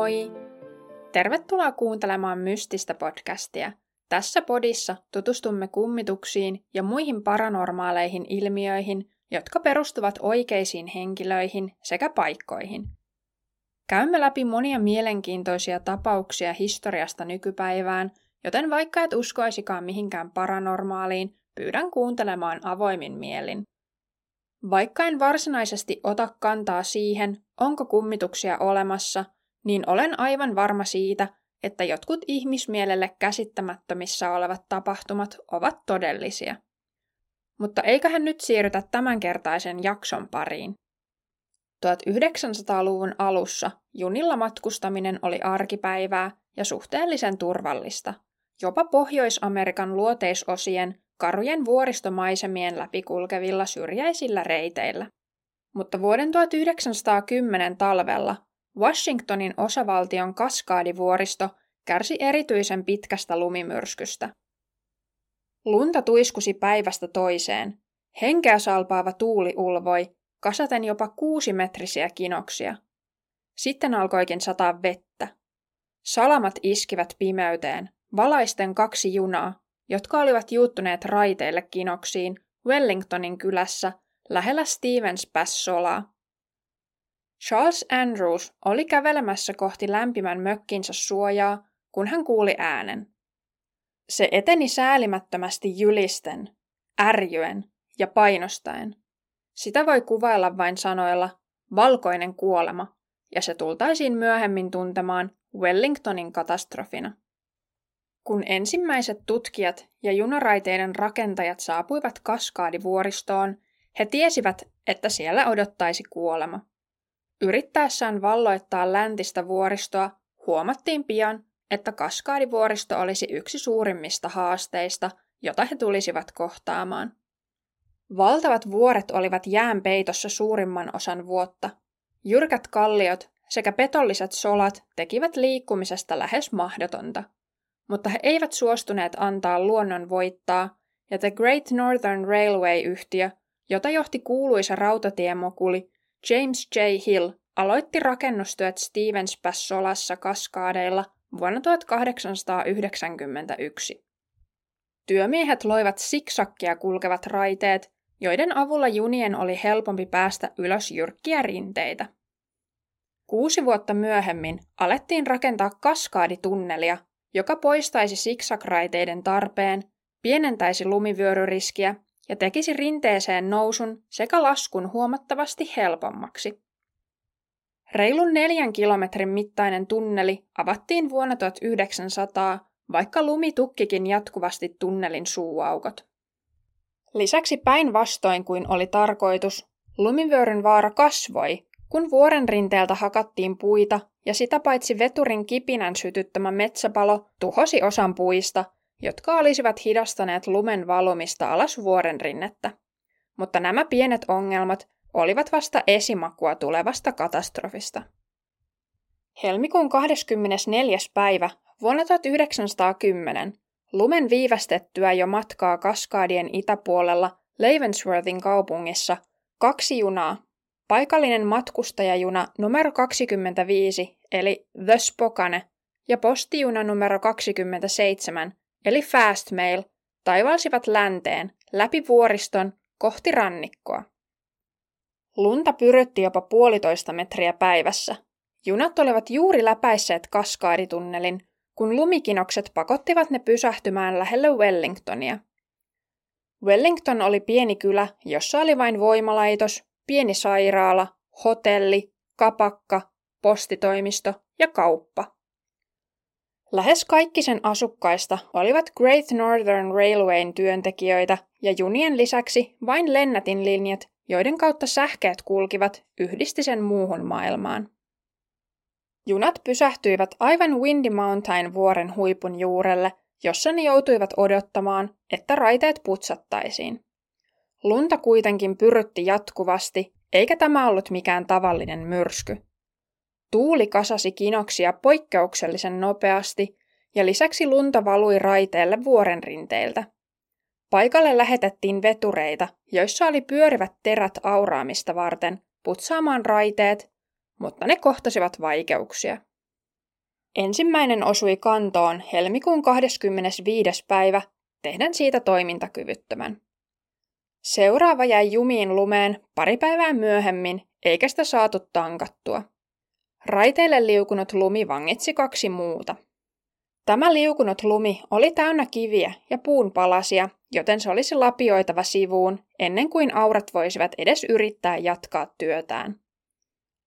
Moi! Tervetuloa kuuntelemaan Mystistä podcastia. Tässä podissa tutustumme kummituksiin ja muihin paranormaaleihin ilmiöihin, jotka perustuvat oikeisiin henkilöihin sekä paikkoihin. Käymme läpi monia mielenkiintoisia tapauksia historiasta nykypäivään, joten vaikka et uskoisikaan mihinkään paranormaaliin, pyydän kuuntelemaan avoimin mielin. Vaikka en varsinaisesti ota kantaa siihen, onko kummituksia olemassa, niin olen aivan varma siitä, että jotkut ihmismielelle käsittämättömissä olevat tapahtumat ovat todellisia. Mutta eiköhän nyt siirrytä tämänkertaisen jakson pariin. 1900-luvun alussa junilla matkustaminen oli arkipäivää ja suhteellisen turvallista. Jopa Pohjois-Amerikan luoteisosien karujen vuoristomaisemien läpikulkevilla syrjäisillä reiteillä. Mutta vuoden 1910 talvella Washingtonin osavaltion Kaskaadivuoristo kärsi erityisen pitkästä lumimyrskystä. Lunta tuiskusi päivästä toiseen. Henkeä salpaava tuuli ulvoi, kasaten jopa kuusimetrisiä kinoksia. Sitten alkoikin sataa vettä. Salamat iskivät pimeyteen, valaisten kaksi junaa, jotka olivat juuttuneet raiteille kinoksiin Wellingtonin kylässä lähellä Stevens Pass-solaa. Charles Andrews oli kävelemässä kohti lämpimän mökkinsä suojaa, kun hän kuuli äänen. Se eteni säälimättömästi jylisten, ärjyen ja painostaen. Sitä voi kuvailla vain sanoilla valkoinen kuolema, ja se tultaisiin myöhemmin tuntemaan Wellingtonin katastrofina. Kun ensimmäiset tutkijat ja junaraiteiden rakentajat saapuivat Kaskaadivuoristoon, he tiesivät, että siellä odottaisi kuolema. Yrittäessään valloittaa läntistä vuoristoa, huomattiin pian, että Kaskaadivuoristo olisi yksi suurimmista haasteista, jota he tulisivat kohtaamaan. Valtavat vuoret olivat jään peitossa suurimman osan vuotta. Jyrkät kalliot sekä petolliset solat tekivät liikkumisesta lähes mahdotonta – mutta he eivät suostuneet antaa luonnon voittaa, ja The Great Northern Railway-yhtiö, jota johti kuuluisa rautatiemokuli James J. Hill, aloitti rakennustyöt Stevens Pass-solassa kaskaadeilla vuonna 1891. Työmiehet loivat siksakkia kulkevat raiteet, joiden avulla junien oli helpompi päästä ylös jyrkkiä rinteitä. Kuusi vuotta myöhemmin alettiin rakentaa kaskaaditunnelia, joka poistaisi siksakraiteiden tarpeen, pienentäisi lumivyöryriskiä ja tekisi rinteeseen nousun sekä laskun huomattavasti helpommaksi. Reilun neljän kilometrin mittainen tunneli avattiin vuonna 1900, vaikka lumi tukkikin jatkuvasti tunnelin suuaukot. Lisäksi päinvastoin kuin oli tarkoitus, lumivyöryn vaara kasvoi, kun vuoren rinteeltä hakattiin puita ja sitä paitsi veturin kipinän sytyttämä metsäpalo tuhosi osan puista, jotka olisivat hidastaneet lumen valumista alas vuoren rinnettä. Mutta nämä pienet ongelmat olivat vasta esimakua tulevasta katastrofista. Helmikuun 24. päivä vuonna 1910 lumen viivästettyä jo matkaa Kaskaadien itäpuolella Lavensworthin kaupungissa kaksi junaa Paikallinen matkustajajuna numero 25 eli The Spokane ja postijuna numero 27 eli Fast Mail taivalsivat länteen läpi vuoriston kohti rannikkoa. Lunta pyrytti jopa puolitoista metriä päivässä. Junat olivat juuri läpäisseet kaskaaditunnelin, kun lumikinokset pakottivat ne pysähtymään lähelle Wellingtonia. Wellington oli pieni kylä, jossa oli vain voimalaitos, pieni sairaala, hotelli, kapakka, postitoimisto ja kauppa. Lähes kaikki sen asukkaista olivat Great Northern Railwayn työntekijöitä ja junien lisäksi vain lennätinlinjat, joiden kautta sähkeet kulkivat, yhdisti sen muuhun maailmaan. Junat pysähtyivät aivan Windy Mountain vuoren huipun juurelle, jossa ne joutuivat odottamaan, että raiteet putsattaisiin. Lunta kuitenkin pyrytti jatkuvasti, eikä tämä ollut mikään tavallinen myrsky. Tuuli kasasi kinoksia poikkeuksellisen nopeasti ja lisäksi lunta valui raiteelle vuoren rinteiltä. Paikalle lähetettiin vetureita, joissa oli pyörivät terät auraamista varten, putsaamaan raiteet, mutta ne kohtasivat vaikeuksia. Ensimmäinen osui kantoon helmikuun 25. päivä, tehden siitä toimintakyvyttömän. Seuraava jäi jumiin lumeen pari päivää myöhemmin, eikä sitä saatu tankattua. Raiteille liukunut lumi vangitsi kaksi muuta. Tämä liukunut lumi oli täynnä kiviä ja puun palasia, joten se olisi lapioitava sivuun ennen kuin aurat voisivat edes yrittää jatkaa työtään.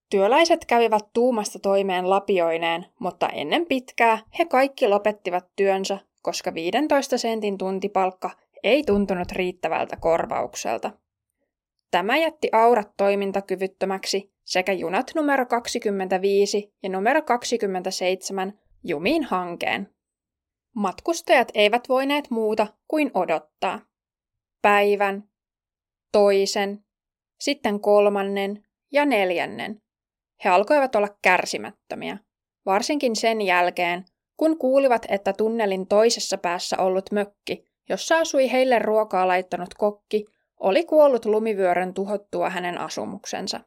Työläiset kävivät tuumasta toimeen lapioineen, mutta ennen pitkää he kaikki lopettivat työnsä, koska 15 sentin tuntipalkka ei tuntunut riittävältä korvaukselta. Tämä jätti aurat toimintakyvyttömäksi sekä junat numero 25 ja numero 27 jumiin hankeen. Matkustajat eivät voineet muuta kuin odottaa. Päivän, toisen, sitten kolmannen ja neljännen. He alkoivat olla kärsimättömiä, varsinkin sen jälkeen, kun kuulivat, että tunnelin toisessa päässä ollut mökki, jossa asui heille ruokaa laittanut kokki, oli kuollut lumivyörön tuhottua hänen asumuksensa.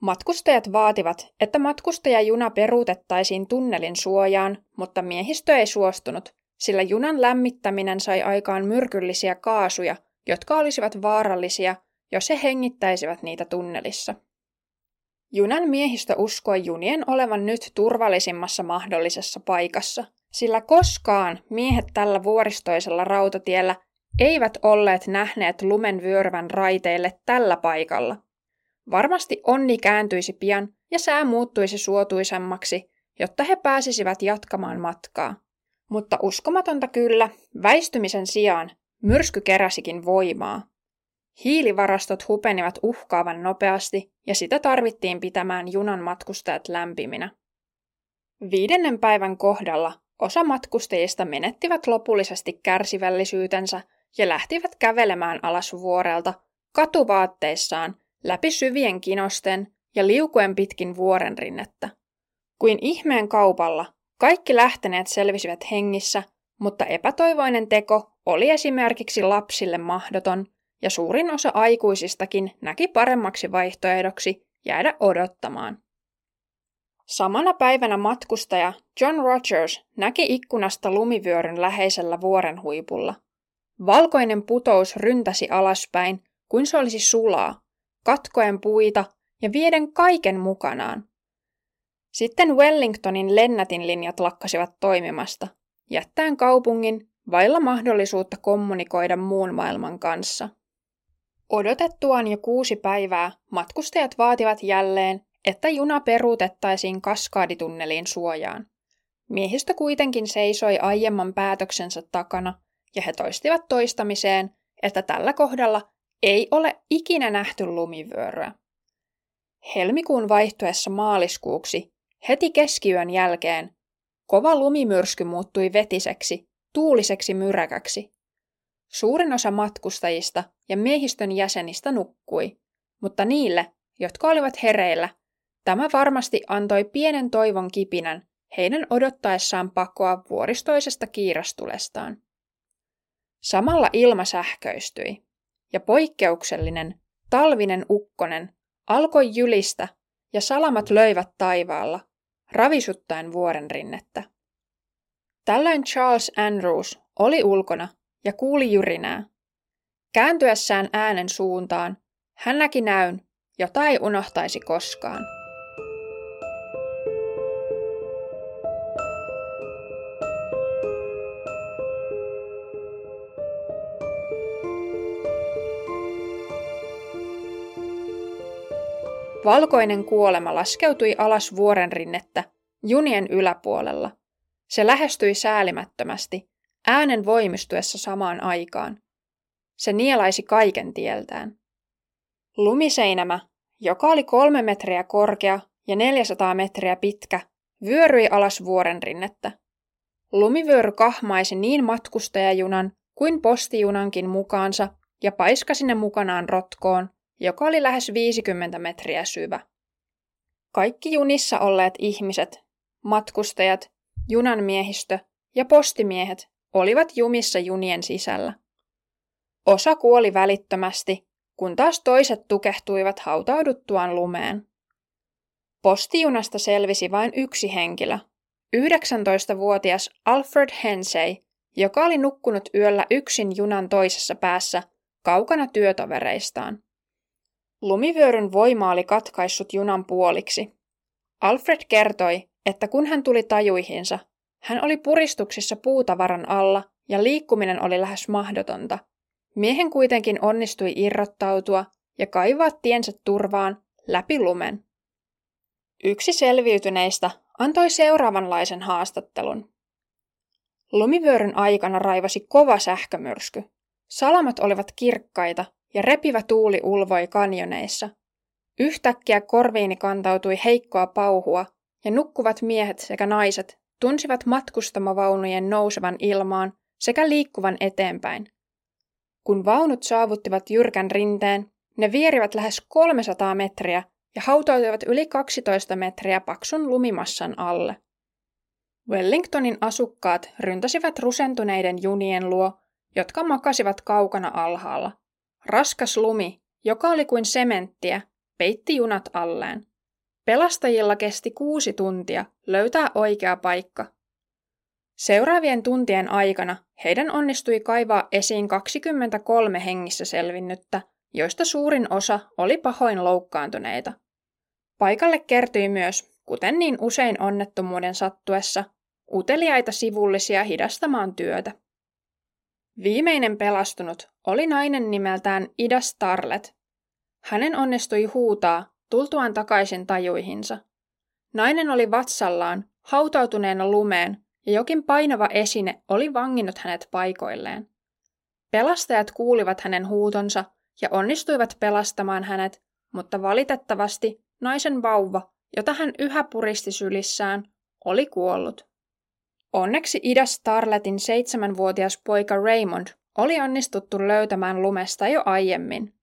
Matkustajat vaativat, että matkustajajuna peruutettaisiin tunnelin suojaan, mutta miehistö ei suostunut, sillä junan lämmittäminen sai aikaan myrkyllisiä kaasuja, jotka olisivat vaarallisia, jos he hengittäisivät niitä tunnelissa. Junan miehistö uskoi junien olevan nyt turvallisimmassa mahdollisessa paikassa, sillä koskaan miehet tällä vuoristoisella rautatiellä eivät olleet nähneet lumen vyöryvän raiteille tällä paikalla. Varmasti onni kääntyisi pian ja sää muuttuisi suotuisemmaksi, jotta he pääsisivät jatkamaan matkaa. Mutta uskomatonta kyllä, väistymisen sijaan myrsky keräsikin voimaa. Hiilivarastot hupenivat uhkaavan nopeasti ja sitä tarvittiin pitämään junan matkustajat lämpiminä. Viidennen päivän kohdalla osa matkustajista menettivät lopullisesti kärsivällisyytensä ja lähtivät kävelemään alas vuorelta katuvaatteissaan läpi syvien kinosten ja liukuen pitkin vuoren rinnettä. Kuin ihmeen kaupalla, kaikki lähteneet selvisivät hengissä, mutta epätoivoinen teko oli esimerkiksi lapsille mahdoton, ja suurin osa aikuisistakin näki paremmaksi vaihtoehdoksi jäädä odottamaan. Samana päivänä matkustaja John Rogers näki ikkunasta lumivyöryn läheisellä vuoren huipulla. Valkoinen putous ryntäsi alaspäin, kuin se olisi sulaa, katkoen puita ja vieden kaiken mukanaan. Sitten Wellingtonin lennätinlinjat lakkasivat toimimasta, jättäen kaupungin vailla mahdollisuutta kommunikoida muun maailman kanssa. Odotettuaan jo kuusi päivää matkustajat vaativat jälleen, että juna peruutettaisiin kaskaaditunneliin suojaan. Miehistö kuitenkin seisoi aiemman päätöksensä takana, ja he toistivat toistamiseen, että tällä kohdalla ei ole ikinä nähty lumivyöryä. Helmikuun vaihtuessa maaliskuuksi, heti keskiyön jälkeen, kova lumimyrsky muuttui vetiseksi, tuuliseksi myräkäksi. Suurin osa matkustajista ja miehistön jäsenistä nukkui, mutta niille, jotka olivat hereillä, tämä varmasti antoi pienen toivon kipinän heidän odottaessaan pakoa vuoristoisesta kiirastulestaan. Samalla ilma sähköistyi ja poikkeuksellinen, talvinen ukkonen alkoi jylistä ja salamat löivät taivaalla, ravisuttaen vuoren rinnettä. Tällöin Charles Andrews oli ulkona ja kuuli jyrinää. Kääntyessään äänen suuntaan, hän näki näyn, jota ei unohtaisi koskaan. Valkoinen kuolema laskeutui alas vuoren rinnettä, junien yläpuolella. Se lähestyi säälimättömästi, äänen voimistuessa samaan aikaan. Se nielaisi kaiken tieltään. Lumiseinämä, joka oli kolme metriä korkea ja 400 metriä pitkä, vyöryi alas vuoren rinnettä. Lumivyöry kahmaisi niin matkustajajunan kuin postijunankin mukaansa ja paiskasi ne mukanaan rotkoon, joka oli lähes 50 metriä syvä. Kaikki junissa olleet ihmiset, matkustajat, junan miehistö ja postimiehet olivat jumissa junien sisällä. Osa kuoli välittömästi, kun taas toiset tukehtuivat hautauduttuaan lumeen. Postijunasta selvisi vain yksi henkilö, 19-vuotias Alfred Hensey, joka oli nukkunut yöllä yksin junan toisessa päässä, kaukana työtovereistaan. Lumivyöryn voima oli katkaissut junan puoliksi. Alfred kertoi, että kun hän tuli tajuihinsa, hän oli puristuksissa puutavaran alla ja liikkuminen oli lähes mahdotonta. Miehen kuitenkin onnistui irrottautua ja kaivaa tiensä turvaan läpi lumen. Yksi selviytyneistä antoi seuraavanlaisen haastattelun. Lumivyöryn aikana raivasi kova sähkömyrsky. Salamat olivat kirkkaita ja repivä tuuli ulvoi kanjoneissa. Yhtäkkiä korviini kantautui heikkoa pauhua ja nukkuvat miehet sekä naiset tunsivat matkustamavaunujen nousevan ilmaan sekä liikkuvan eteenpäin. Kun vaunut saavuttivat jyrkän rinteen, ne vierivät lähes 300 metriä ja hautautuivat yli 12 metriä paksun lumimassan alle. Wellingtonin asukkaat ryntäsivät rusentuneiden junien luo, jotka makasivat kaukana alhaalla. Raskas lumi, joka oli kuin sementtiä, peitti junat alleen. Pelastajilla kesti kuusi tuntia löytää oikea paikka. Seuraavien tuntien aikana heidän onnistui kaivaa esiin 23 hengissä selvinnyttä, joista suurin osa oli pahoin loukkaantuneita. Paikalle kertyi myös, kuten niin usein onnettomuuden sattuessa, uteliaita sivullisia hidastamaan työtä. Viimeinen pelastunut oli nainen nimeltään Ida Starlet. Hänen onnistui huutaa tultuaan takaisin tajuihinsa. Nainen oli vatsallaan, hautautuneena lumeen, ja jokin painava esine oli vanginnut hänet paikoilleen. Pelastajat kuulivat hänen huutonsa ja onnistuivat pelastamaan hänet, mutta valitettavasti naisen vauva, jota hän yhä puristi sylissään, oli kuollut. Onneksi Ida Starletin seitsemänvuotias poika Raymond oli onnistuttu löytämään lumesta jo aiemmin.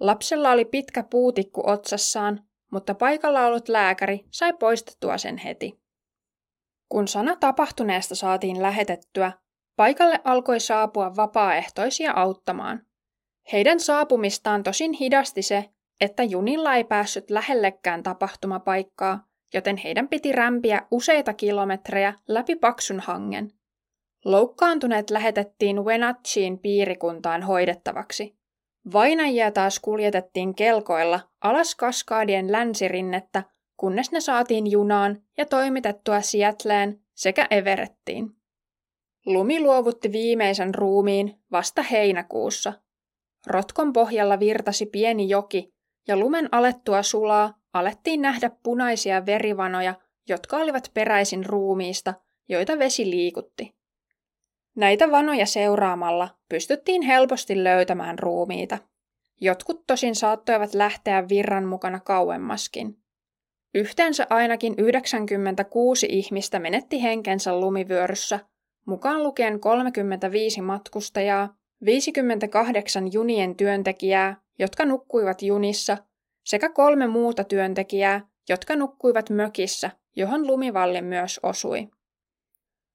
Lapsella oli pitkä puutikku otsassaan, mutta paikalla ollut lääkäri sai poistettua sen heti. Kun sana tapahtuneesta saatiin lähetettyä, paikalle alkoi saapua vapaaehtoisia auttamaan. Heidän saapumistaan tosin hidasti se, että junilla ei päässyt lähellekään tapahtumapaikkaa, joten heidän piti rämpiä useita kilometrejä läpi paksun hangen. Loukkaantuneet lähetettiin Wenatchiin piirikuntaan hoidettavaksi. Vainajia taas kuljetettiin kelkoilla alas kaskaadien länsirinnettä, kunnes ne saatiin junaan ja toimitettua Seattleen sekä Everettiin. Lumi luovutti viimeisen ruumiin vasta heinäkuussa. Rotkon pohjalla virtasi pieni joki, ja lumen alettua sulaa alettiin nähdä punaisia verivanoja, jotka olivat peräisin ruumiista, joita vesi liikutti. Näitä vanoja seuraamalla pystyttiin helposti löytämään ruumiita. Jotkut tosin saattoivat lähteä virran mukana kauemmaskin. Yhteensä ainakin 96 ihmistä menetti henkensä lumivyöryssä, mukaan lukien 35 matkustajaa, 58 junien työntekijää, jotka nukkuivat junissa, sekä kolme muuta työntekijää, jotka nukkuivat mökissä, johon lumivalli myös osui.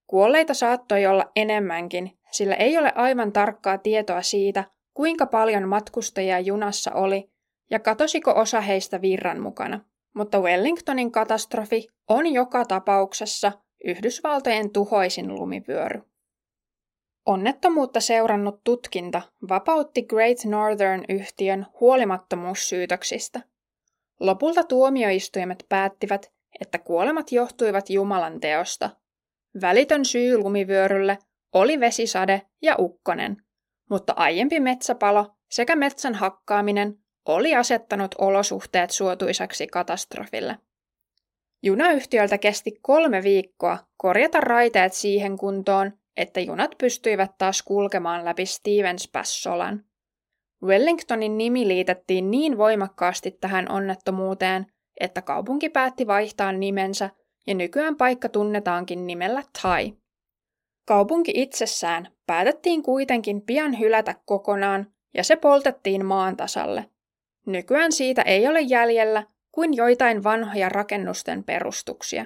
Kuolleita saattoi olla enemmänkin, sillä ei ole aivan tarkkaa tietoa siitä, kuinka paljon matkustajia junassa oli ja katosiko osa heistä virran mukana. Mutta Wellingtonin katastrofi on joka tapauksessa Yhdysvaltojen tuhoisin lumivyöry. Onnettomuutta seurannut tutkinta vapautti Great Northern-yhtiön huolimattomuussyytöksistä. Lopulta tuomioistuimet päättivät, että kuolemat johtuivat Jumalan teosta. Välitön syy lumivyörylle oli vesisade ja ukkonen, mutta aiempi metsäpalo sekä metsän hakkaaminen oli asettanut olosuhteet suotuisaksi katastrofille. Junayhtiöltä kesti kolme viikkoa korjata raiteet siihen kuntoon, että junat pystyivät taas kulkemaan läpi Stevens Pass-solan. Wellingtonin nimi liitettiin niin voimakkaasti tähän onnettomuuteen, että kaupunki päätti vaihtaa nimensä ja nykyään paikka tunnetaankin nimellä Tai. Kaupunki itsessään päätettiin kuitenkin pian hylätä kokonaan ja se poltettiin maan tasalle. Nykyään siitä ei ole jäljellä kuin joitain vanhoja rakennusten perustuksia.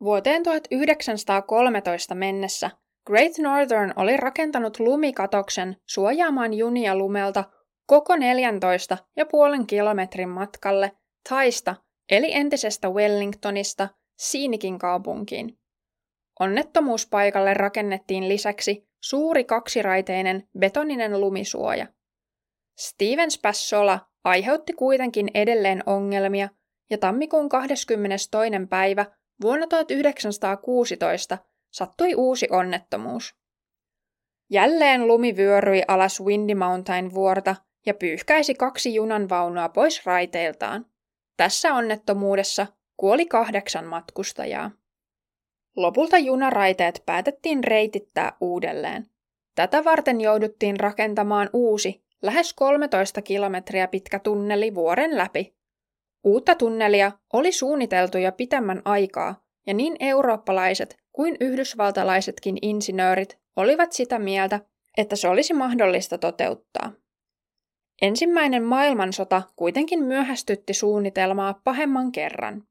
Vuoteen 1913 mennessä Great Northern oli rakentanut lumikatoksen suojaamaan junia lumelta koko 14 ja puolen kilometrin matkalle Taista eli entisestä Wellingtonista Siinikin kaupunkiin. Onnettomuuspaikalle rakennettiin lisäksi suuri kaksiraiteinen betoninen lumisuoja. Stevens Passola aiheutti kuitenkin edelleen ongelmia ja tammikuun 22. päivä vuonna 1916 sattui uusi onnettomuus. Jälleen lumi vyöryi alas Windy Mountain vuorta ja pyyhkäisi kaksi junanvaunua pois raiteiltaan. Tässä onnettomuudessa kuoli kahdeksan matkustajaa. Lopulta junaraiteet päätettiin reitittää uudelleen. Tätä varten jouduttiin rakentamaan uusi, lähes 13 kilometriä pitkä tunneli vuoren läpi. Uutta tunnelia oli suunniteltu jo pitemmän aikaa, ja niin eurooppalaiset kuin yhdysvaltalaisetkin insinöörit olivat sitä mieltä, että se olisi mahdollista toteuttaa. Ensimmäinen maailmansota kuitenkin myöhästytti suunnitelmaa pahemman kerran.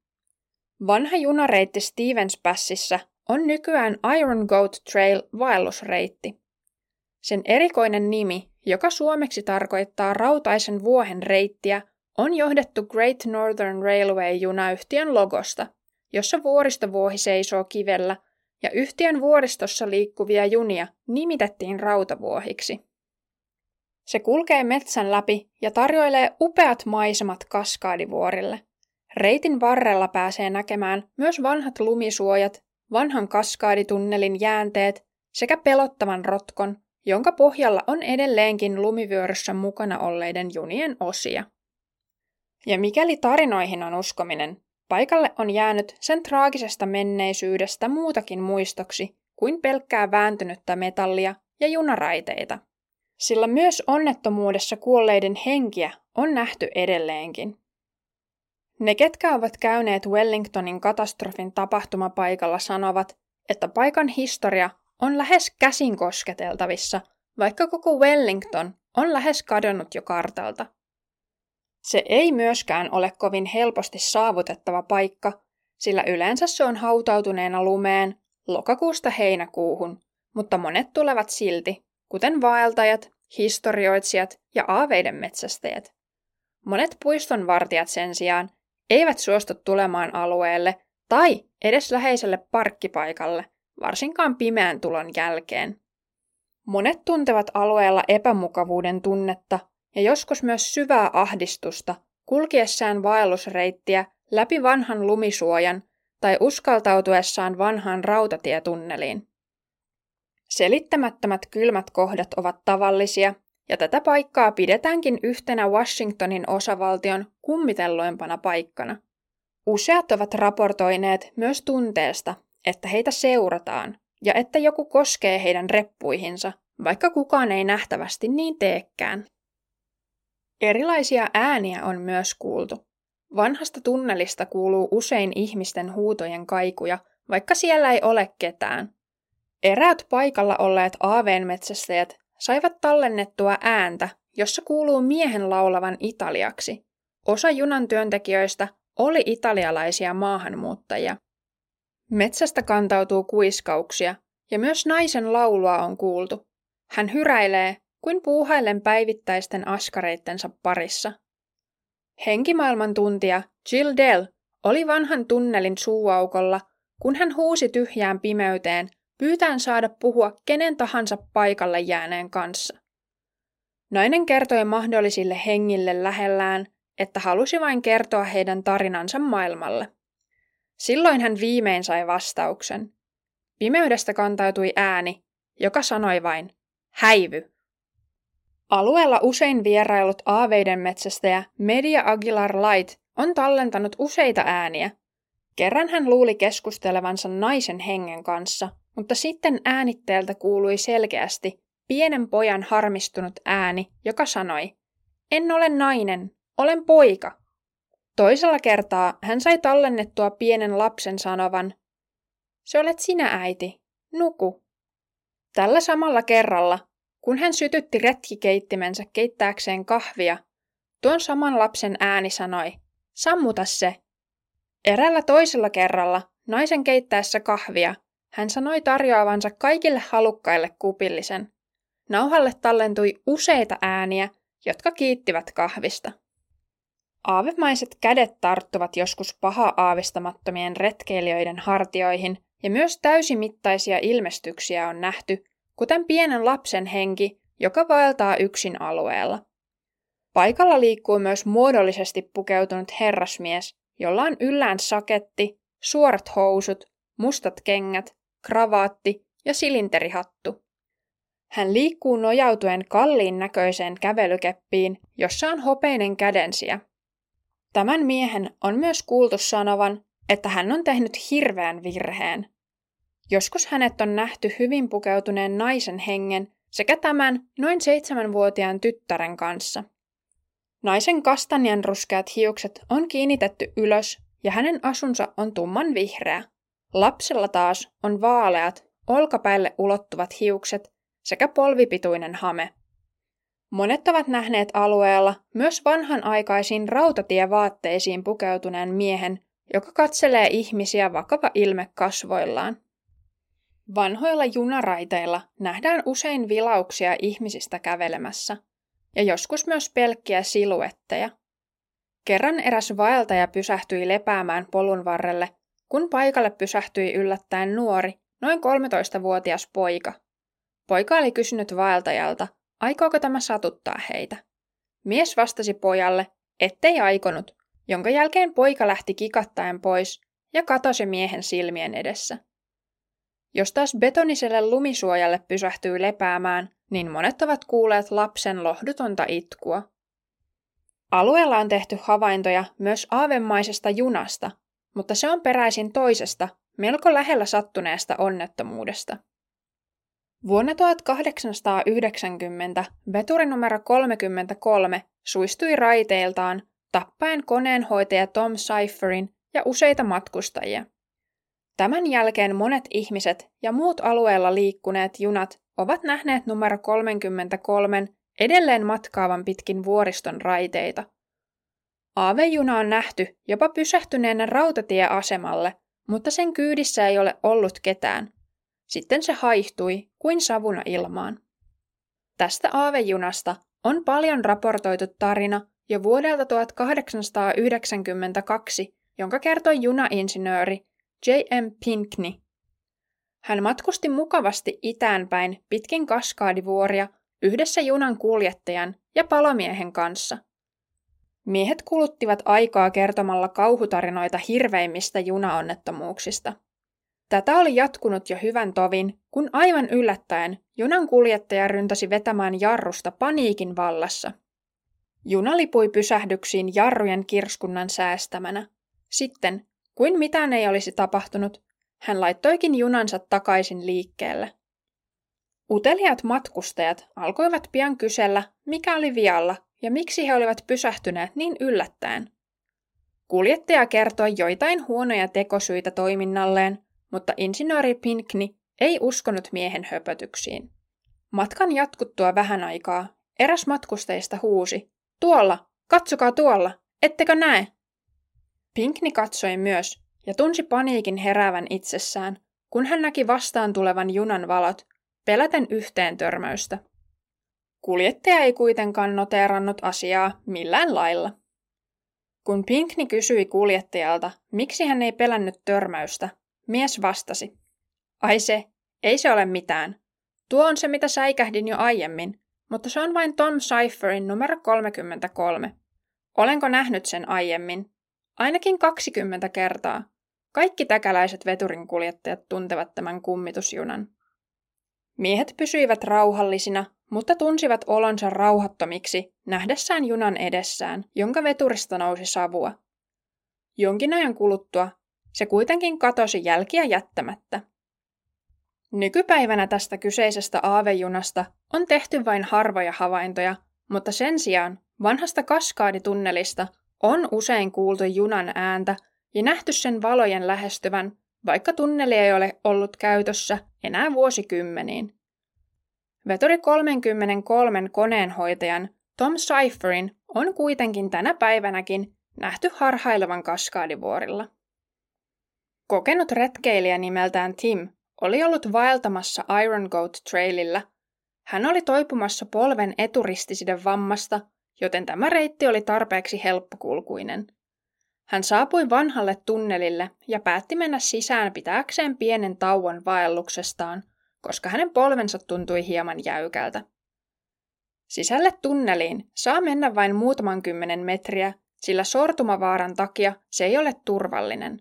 Vanha junareitti Stevens Passissa on nykyään Iron Goat Trail vaellusreitti. Sen erikoinen nimi, joka suomeksi tarkoittaa rautaisen vuohen reittiä, on johdettu Great Northern Railway-junayhtiön logosta, jossa vuoristovuohi seisoo kivellä ja yhtiön vuoristossa liikkuvia junia nimitettiin rautavuohiksi. Se kulkee metsän läpi ja tarjoilee upeat maisemat kaskaadivuorille. Reitin varrella pääsee näkemään myös vanhat lumisuojat, vanhan kaskaaditunnelin jäänteet sekä pelottavan rotkon, jonka pohjalla on edelleenkin lumivyöryssä mukana olleiden junien osia. Ja mikäli tarinoihin on uskominen, paikalle on jäänyt sen traagisesta menneisyydestä muutakin muistoksi kuin pelkkää vääntynyttä metallia ja junaraiteita. Sillä myös onnettomuudessa kuolleiden henkiä on nähty edelleenkin. Ne, ketkä ovat käyneet Wellingtonin katastrofin tapahtumapaikalla, sanovat, että paikan historia on lähes käsin kosketeltavissa, vaikka koko Wellington on lähes kadonnut jo kartalta. Se ei myöskään ole kovin helposti saavutettava paikka, sillä yleensä se on hautautuneena lumeen lokakuusta heinäkuuhun, mutta monet tulevat silti, kuten vaeltajat, historioitsijat ja aaveiden metsästäjät. Monet puistonvartijat sen sijaan eivät suostu tulemaan alueelle tai edes läheiselle parkkipaikalle, varsinkaan pimeän tulon jälkeen. Monet tuntevat alueella epämukavuuden tunnetta ja joskus myös syvää ahdistusta kulkiessaan vaellusreittiä läpi vanhan lumisuojan tai uskaltautuessaan vanhaan rautatietunneliin. Selittämättömät kylmät kohdat ovat tavallisia, ja tätä paikkaa pidetäänkin yhtenä Washingtonin osavaltion kummitelloimpana paikkana. Useat ovat raportoineet myös tunteesta, että heitä seurataan ja että joku koskee heidän reppuihinsa, vaikka kukaan ei nähtävästi niin teekään. Erilaisia ääniä on myös kuultu. Vanhasta tunnelista kuuluu usein ihmisten huutojen kaikuja, vaikka siellä ei ole ketään. Eräät paikalla olleet aaveenmetsästäjät saivat tallennettua ääntä, jossa kuuluu miehen laulavan italiaksi. Osa junan työntekijöistä oli italialaisia maahanmuuttajia. Metsästä kantautuu kuiskauksia, ja myös naisen laulua on kuultu. Hän hyräilee, kuin puuhaillen päivittäisten askareittensa parissa. Henkimaailman tuntija Jill Dell oli vanhan tunnelin suuaukolla, kun hän huusi tyhjään pimeyteen, pyytään saada puhua kenen tahansa paikalle jääneen kanssa. Nainen kertoi mahdollisille hengille lähellään, että halusi vain kertoa heidän tarinansa maailmalle. Silloin hän viimein sai vastauksen. Pimeydestä kantautui ääni, joka sanoi vain, häivy. Alueella usein vierailut aaveiden metsästäjä Media Aguilar Light on tallentanut useita ääniä. Kerran hän luuli keskustelevansa naisen hengen kanssa, mutta sitten äänitteeltä kuului selkeästi pienen pojan harmistunut ääni, joka sanoi, en ole nainen, olen poika. Toisella kertaa hän sai tallennettua pienen lapsen sanovan, se olet sinä äiti, nuku. Tällä samalla kerralla kun hän sytytti retkikeittimensä keittääkseen kahvia, tuon saman lapsen ääni sanoi, sammuta se. Erällä toisella kerralla, naisen keittäessä kahvia, hän sanoi tarjoavansa kaikille halukkaille kupillisen. Nauhalle tallentui useita ääniä, jotka kiittivät kahvista. Aavemaiset kädet tarttuvat joskus paha aavistamattomien retkeilijöiden hartioihin, ja myös täysimittaisia ilmestyksiä on nähty, kuten pienen lapsen henki, joka vaeltaa yksin alueella. Paikalla liikkuu myös muodollisesti pukeutunut herrasmies, jolla on yllään saketti, suorat housut, mustat kengät, kravaatti ja silinterihattu. Hän liikkuu nojautuen kalliin näköiseen kävelykeppiin, jossa on hopeinen kädensiä. Tämän miehen on myös kuultu sanovan, että hän on tehnyt hirveän virheen. Joskus hänet on nähty hyvin pukeutuneen naisen hengen sekä tämän noin seitsemänvuotiaan tyttären kanssa. Naisen kastanjan ruskeat hiukset on kiinnitetty ylös ja hänen asunsa on tumman vihreä. Lapsella taas on vaaleat, olkapäille ulottuvat hiukset sekä polvipituinen hame. Monet ovat nähneet alueella myös vanhanaikaisiin rautatievaatteisiin pukeutuneen miehen, joka katselee ihmisiä vakava ilme kasvoillaan. Vanhoilla junaraiteilla nähdään usein vilauksia ihmisistä kävelemässä, ja joskus myös pelkkiä siluetteja. Kerran eräs vaeltaja pysähtyi lepäämään polun varrelle, kun paikalle pysähtyi yllättäen nuori, noin 13-vuotias poika. Poika oli kysynyt vaeltajalta, aikooko tämä satuttaa heitä. Mies vastasi pojalle, ettei aikonut, jonka jälkeen poika lähti kikattaen pois ja katosi miehen silmien edessä. Jos taas betoniselle lumisuojalle pysähtyy lepäämään, niin monet ovat kuulleet lapsen lohdutonta itkua. Alueella on tehty havaintoja myös aavemaisesta junasta, mutta se on peräisin toisesta, melko lähellä sattuneesta onnettomuudesta. Vuonna 1890 veturi numero 33 suistui raiteiltaan tappaen koneenhoitaja Tom Cypherin ja useita matkustajia. Tämän jälkeen monet ihmiset ja muut alueella liikkuneet junat ovat nähneet numero 33 edelleen matkaavan pitkin vuoriston raiteita. Aavejuna on nähty jopa pysähtyneenä rautatieasemalle, mutta sen kyydissä ei ole ollut ketään. Sitten se haihtui kuin savuna ilmaan. Tästä aavejunasta on paljon raportoitu tarina jo vuodelta 1892, jonka kertoi junainsinööri J.M. Pinkney. Hän matkusti mukavasti itäänpäin pitkin kaskaadivuoria yhdessä junan kuljettajan ja palomiehen kanssa. Miehet kuluttivat aikaa kertomalla kauhutarinoita hirveimmistä junaonnettomuuksista. Tätä oli jatkunut jo hyvän tovin, kun aivan yllättäen junan kuljettaja ryntäsi vetämään jarrusta paniikin vallassa. Juna lipui pysähdyksiin jarrujen kirskunnan säästämänä. Sitten kuin mitään ei olisi tapahtunut, hän laittoikin junansa takaisin liikkeelle. Uteliaat matkustajat alkoivat pian kysellä, mikä oli vialla ja miksi he olivat pysähtyneet niin yllättäen. Kuljettaja kertoi joitain huonoja tekosyitä toiminnalleen, mutta insinööri Pinkney ei uskonut miehen höpötyksiin. Matkan jatkuttua vähän aikaa eräs matkustajista huusi, tuolla, katsokaa tuolla, ettekö näe? Pinkni katsoi myös ja tunsi paniikin heräävän itsessään, kun hän näki vastaan tulevan junan valot, peläten yhteen törmäystä. Kuljettaja ei kuitenkaan noteerannut asiaa millään lailla. Kun Pinkni kysyi kuljettajalta, miksi hän ei pelännyt törmäystä, mies vastasi. Ai se, ei se ole mitään. Tuo on se, mitä säikähdin jo aiemmin, mutta se on vain Tom Cypherin numero 33. Olenko nähnyt sen aiemmin? Ainakin 20 kertaa. Kaikki täkäläiset veturinkuljettajat tuntevat tämän kummitusjunan. Miehet pysyivät rauhallisina, mutta tunsivat olonsa rauhattomiksi nähdessään junan edessään, jonka veturista nousi savua. Jonkin ajan kuluttua se kuitenkin katosi jälkiä jättämättä. Nykypäivänä tästä kyseisestä aavejunasta on tehty vain harvoja havaintoja, mutta sen sijaan vanhasta kaskaaditunnelista on usein kuultu junan ääntä ja nähty sen valojen lähestyvän, vaikka tunneli ei ole ollut käytössä enää vuosikymmeniin. Veturi 33 koneenhoitajan Tom Cypherin on kuitenkin tänä päivänäkin nähty harhailevan kaskaadivuorilla. Kokenut retkeilijä nimeltään Tim oli ollut vaeltamassa Iron Goat Trailillä. Hän oli toipumassa polven eturistisiden vammasta joten tämä reitti oli tarpeeksi helppokulkuinen. Hän saapui vanhalle tunnelille ja päätti mennä sisään pitääkseen pienen tauon vaelluksestaan, koska hänen polvensa tuntui hieman jäykältä. Sisälle tunneliin saa mennä vain muutaman kymmenen metriä, sillä sortumavaaran takia se ei ole turvallinen.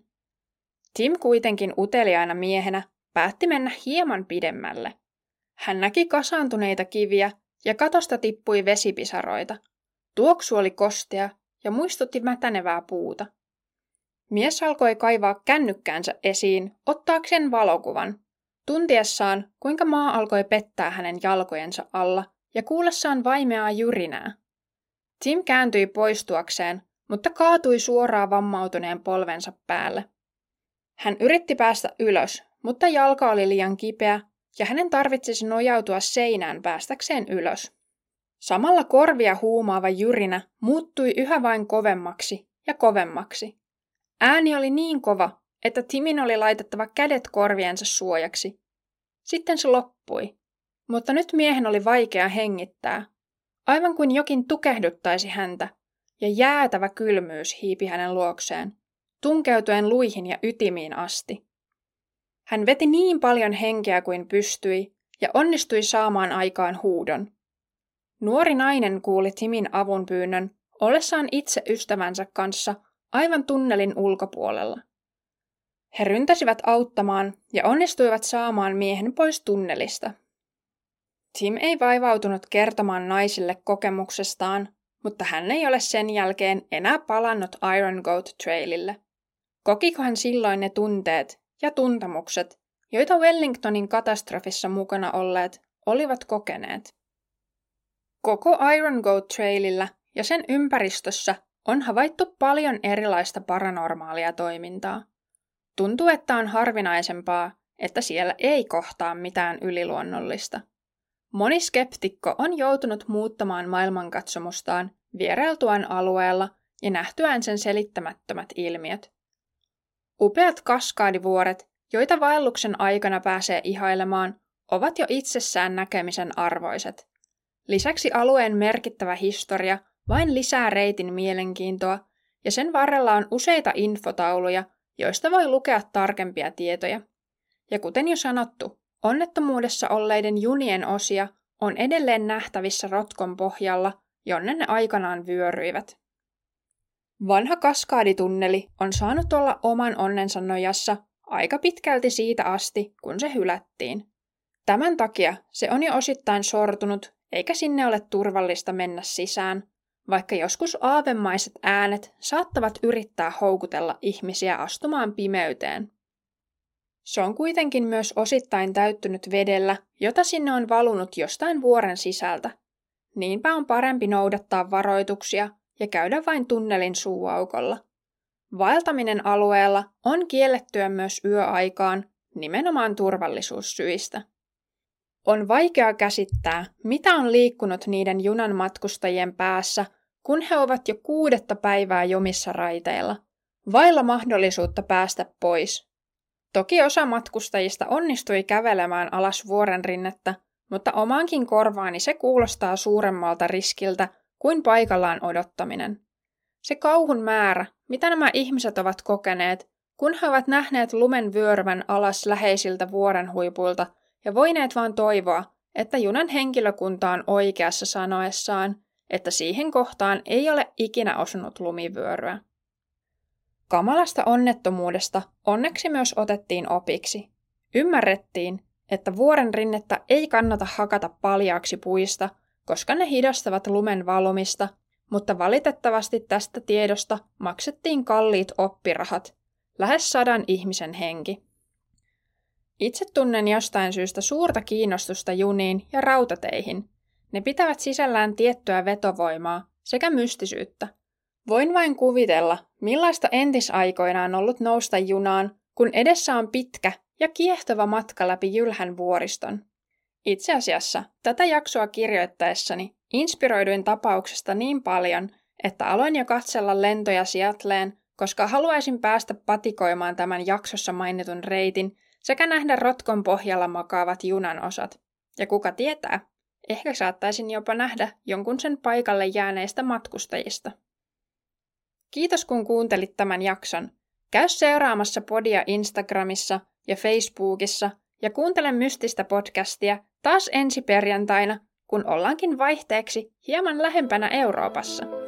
Tim kuitenkin uteliaina miehenä päätti mennä hieman pidemmälle. Hän näki kasaantuneita kiviä ja katosta tippui vesipisaroita. Tuoksu oli kostea ja muistutti mätänevää puuta. Mies alkoi kaivaa kännykkäänsä esiin ottaakseen valokuvan, tuntiessaan kuinka maa alkoi pettää hänen jalkojensa alla ja kuullessaan vaimeaa jyrinää. Tim kääntyi poistuakseen, mutta kaatui suoraan vammautuneen polvensa päälle. Hän yritti päästä ylös, mutta jalka oli liian kipeä ja hänen tarvitsisi nojautua seinään päästäkseen ylös. Samalla korvia huumaava jyrinä muuttui yhä vain kovemmaksi ja kovemmaksi. Ääni oli niin kova, että Timin oli laitettava kädet korviensa suojaksi. Sitten se loppui, mutta nyt miehen oli vaikea hengittää, aivan kuin jokin tukehduttaisi häntä, ja jäätävä kylmyys hiipi hänen luokseen, tunkeutuen luihin ja ytimiin asti. Hän veti niin paljon henkeä kuin pystyi ja onnistui saamaan aikaan huudon. Nuori nainen kuuli Timin avunpyynnön ollessaan itse ystävänsä kanssa aivan tunnelin ulkopuolella. He ryntäsivät auttamaan ja onnistuivat saamaan miehen pois tunnelista. Tim ei vaivautunut kertomaan naisille kokemuksestaan, mutta hän ei ole sen jälkeen enää palannut Iron Goat Trailille. Kokiko hän silloin ne tunteet ja tuntemukset, joita Wellingtonin katastrofissa mukana olleet olivat kokeneet? Koko Iron Goat Trailillä ja sen ympäristössä on havaittu paljon erilaista paranormaalia toimintaa. Tuntuu, että on harvinaisempaa, että siellä ei kohtaa mitään yliluonnollista. Moni skeptikko on joutunut muuttamaan maailmankatsomustaan vierailtuaan alueella ja nähtyään sen selittämättömät ilmiöt. Upeat kaskaadivuoret, joita vaelluksen aikana pääsee ihailemaan, ovat jo itsessään näkemisen arvoiset. Lisäksi alueen merkittävä historia vain lisää reitin mielenkiintoa, ja sen varrella on useita infotauluja, joista voi lukea tarkempia tietoja. Ja kuten jo sanottu, onnettomuudessa olleiden junien osia on edelleen nähtävissä rotkon pohjalla, jonne ne aikanaan vyöryivät. Vanha kaskaaditunneli on saanut olla oman onnensa nojassa aika pitkälti siitä asti, kun se hylättiin. Tämän takia se on jo osittain sortunut, eikä sinne ole turvallista mennä sisään, vaikka joskus aavemaiset äänet saattavat yrittää houkutella ihmisiä astumaan pimeyteen. Se on kuitenkin myös osittain täyttynyt vedellä, jota sinne on valunut jostain vuoren sisältä. Niinpä on parempi noudattaa varoituksia ja käydä vain tunnelin suuaukolla. Vaeltaminen alueella on kiellettyä myös yöaikaan nimenomaan turvallisuussyistä. On vaikea käsittää, mitä on liikkunut niiden junan matkustajien päässä, kun he ovat jo kuudetta päivää jomissa raiteilla, vailla mahdollisuutta päästä pois. Toki osa matkustajista onnistui kävelemään alas vuoren rinnettä, mutta omaankin korvaani se kuulostaa suuremmalta riskiltä kuin paikallaan odottaminen. Se kauhun määrä, mitä nämä ihmiset ovat kokeneet, kun he ovat nähneet lumen vyöryvän alas läheisiltä vuoren huipuilta ja voineet vain toivoa, että junan henkilökunta on oikeassa sanoessaan, että siihen kohtaan ei ole ikinä osunut lumivyöryä. Kamalasta onnettomuudesta onneksi myös otettiin opiksi. Ymmärrettiin, että vuoren rinnettä ei kannata hakata paljaaksi puista, koska ne hidastavat lumen valumista, mutta valitettavasti tästä tiedosta maksettiin kalliit oppirahat, lähes sadan ihmisen henki. Itse tunnen jostain syystä suurta kiinnostusta juniin ja rautateihin. Ne pitävät sisällään tiettyä vetovoimaa sekä mystisyyttä. Voin vain kuvitella, millaista entisaikoinaan ollut nousta junaan, kun edessä on pitkä ja kiehtova matka läpi Jylhän vuoriston. Itse asiassa tätä jaksoa kirjoittaessani inspiroiduin tapauksesta niin paljon, että aloin jo katsella lentoja Seattleen, koska haluaisin päästä patikoimaan tämän jaksossa mainitun reitin sekä nähdä rotkon pohjalla makaavat junan osat. Ja kuka tietää, Ehkä saattaisin jopa nähdä jonkun sen paikalle jääneistä matkustajista. Kiitos kun kuuntelit tämän jakson. Käy seuraamassa podia Instagramissa ja Facebookissa ja kuuntele Mystistä podcastia taas ensi perjantaina, kun ollaankin vaihteeksi hieman lähempänä Euroopassa.